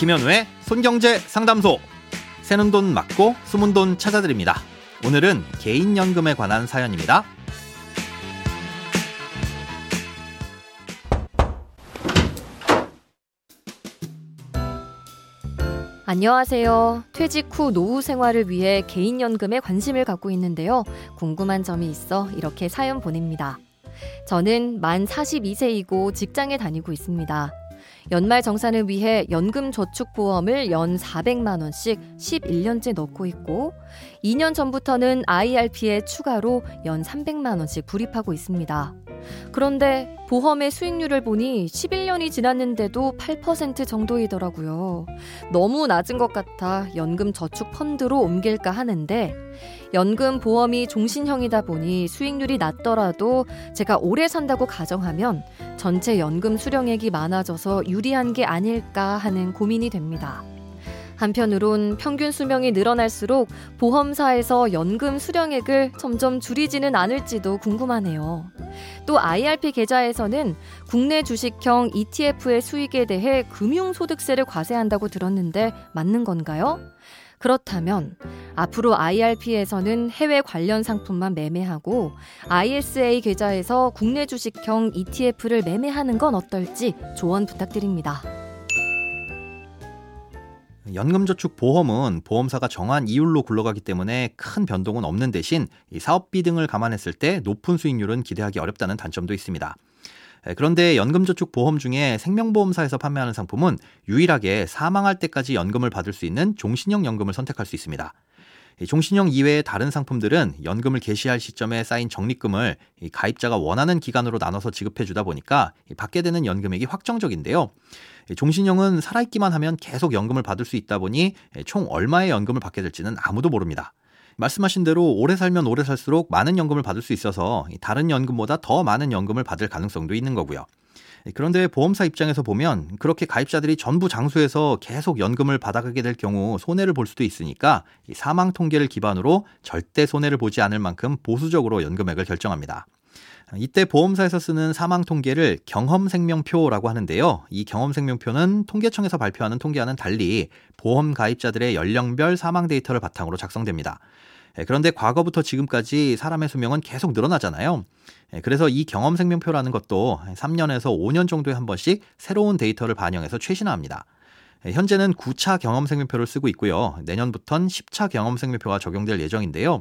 김현우의 손경제 상담소. 새는 돈 맞고 숨은 돈 찾아드립니다. 오늘은 개인연금에 관한 사연입니다. 안녕하세요. 퇴직 후 노후 생활을 위해 개인연금에 관심을 갖고 있는데요. 궁금한 점이 있어 이렇게 사연 보냅니다. 저는 만 42세이고 직장에 다니고 있습니다. 연말 정산을 위해 연금저축보험을 연 400만 원씩 11년째 넣고 있고 2년 전부터는 IRP에 추가로 연 300만 원씩 불입하고 있습니다. 그런데 보험의 수익률을 보니 11년이 지났는데도 8% 정도이더라고요. 너무 낮은 것 같아 연금 저축 펀드로 옮길까 하는데 연금 보험이 종신형이다 보니 수익률이 낮더라도 제가 오래 산다고 가정하면 전체 연금 수령액이 많아져서 유리한 게 아닐까 하는 고민이 됩니다. 한편으론 평균 수명이 늘어날수록 보험사에서 연금 수령액을 점점 줄이지는 않을지도 궁금하네요. 또 IRP 계좌에서는 국내 주식형 ETF의 수익에 대해 금융소득세를 과세한다고 들었는데 맞는 건가요? 그렇다면 앞으로 IRP에서는 해외 관련 상품만 매매하고 ISA 계좌에서 국내 주식형 ETF를 매매하는 건 어떨지 조언 부탁드립니다. 연금저축보험은 보험사가 정한 이율로 굴러가기 때문에 큰 변동은 없는 대신 사업비 등을 감안했을 때 높은 수익률은 기대하기 어렵다는 단점도 있습니다. 그런데 연금저축보험 중에 생명보험사에서 판매하는 상품은 유일하게 사망할 때까지 연금을 받을 수 있는 종신형 연금을 선택할 수 있습니다. 종신형 이외의 다른 상품들은 연금을 개시할 시점에 쌓인 적립금을 가입자가 원하는 기간으로 나눠서 지급해 주다 보니까 받게 되는 연금액이 확정적인데요. 종신형은 살아있기만 하면 계속 연금을 받을 수 있다 보니 총 얼마의 연금을 받게 될지는 아무도 모릅니다. 말씀하신 대로 오래 살면 오래 살수록 많은 연금을 받을 수 있어서 다른 연금보다 더 많은 연금을 받을 가능성도 있는 거고요. 그런데 보험사 입장에서 보면 그렇게 가입자들이 전부 장수해서 계속 연금을 받아가게 될 경우 손해를 볼 수도 있으니까 사망 통계를 기반으로 절대 손해를 보지 않을 만큼 보수적으로 연금액을 결정합니다. 이때 보험사에서 쓰는 사망 통계를 경험생명표라고 하는데요. 이 경험생명표는 통계청에서 발표하는 통계와는 달리 보험 가입자들의 연령별 사망 데이터를 바탕으로 작성됩니다. 예, 그런데 과거부터 지금까지 사람의 수명은 계속 늘어나잖아요. 예, 그래서 이 경험 생명표라는 것도 3년에서 5년 정도에 한 번씩 새로운 데이터를 반영해서 최신화합니다. 예, 현재는 9차 경험 생명표를 쓰고 있고요. 내년부턴 10차 경험 생명표가 적용될 예정인데요.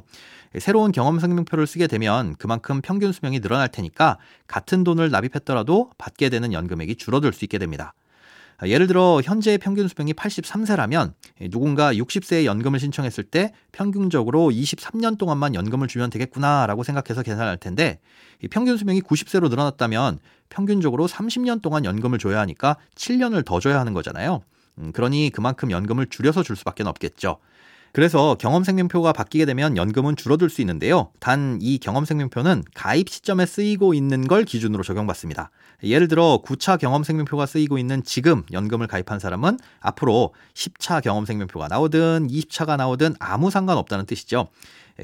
새로운 경험 생명표를 쓰게 되면 그만큼 평균 수명이 늘어날 테니까 같은 돈을 납입했더라도 받게 되는 연금액이 줄어들 수 있게 됩니다. 예를 들어 현재 평균 수명이 83세라면 누군가 60세에 연금을 신청했을 때 평균적으로 23년 동안만 연금을 주면 되겠구나라고 생각해서 계산할 텐데 평균 수명이 90세로 늘어났다면 평균적으로 30년 동안 연금을 줘야 하니까 7년을 더 줘야 하는 거잖아요. 음, 그러니 그만큼 연금을 줄여서 줄 수밖에 없겠죠. 그래서 경험생명표가 바뀌게 되면 연금은 줄어들 수 있는데요. 단 이 경험생명표는 가입 시점에 쓰이고 있는 걸 기준으로 적용받습니다. 예를 들어 9차 경험생명표가 쓰이고 있는 지금 연금을 가입한 사람은 앞으로 10차 경험생명표가 나오든 20차가 나오든 아무 상관없다는 뜻이죠.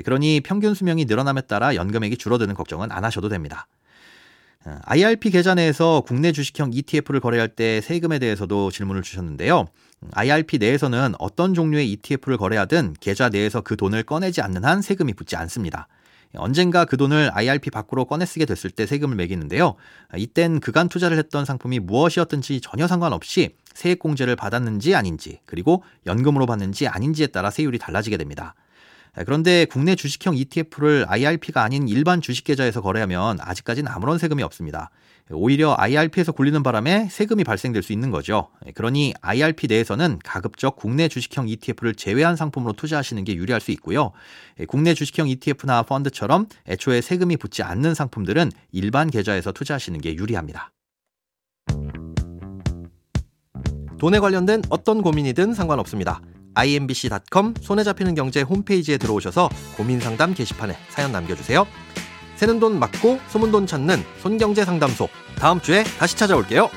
그러니 평균 수명이 늘어남에 따라 연금액이 줄어드는 걱정은 안 하셔도 됩니다. IRP 계좌 내에서 국내 주식형 ETF를 거래할 때 세금에 대해서도 질문을 주셨는데요. IRP 내에서는 어떤 종류의 ETF를 거래하든 계좌 내에서 그 돈을 꺼내지 않는 한 세금이 붙지 않습니다. 언젠가 그 돈을 IRP 밖으로 꺼내 쓰게 됐을 때 세금을 매기는데요. 이땐 그간 투자를 했던 상품이 무엇이었든지 전혀 상관없이 세액공제를 받았는지 아닌지, 그리고 연금으로 받는지 아닌지에 따라 세율이 달라지게 됩니다. 그런데 국내 주식형 ETF를 IRP가 아닌 일반 주식 계좌에서 거래하면 아직까지는 아무런 세금이 없습니다. 오히려 IRP에서 굴리는 바람에 세금이 발생될 수 있는 거죠. 그러니 IRP 내에서는 가급적 국내 주식형 ETF를 제외한 상품으로 투자하시는 게 유리할 수 있고요. 국내 주식형 ETF나 펀드처럼 애초에 세금이 붙지 않는 상품들은 일반 계좌에서 투자하시는 게 유리합니다. 돈에 관련된 어떤 고민이든 상관없습니다. imbc.com 손에 잡히는 경제 홈페이지에 들어오셔서 고민 상담 게시판에 사연 남겨주세요. 새는 돈 맞고 소문 돈 찾는 손경제 상담소 다음 주에 다시 찾아올게요.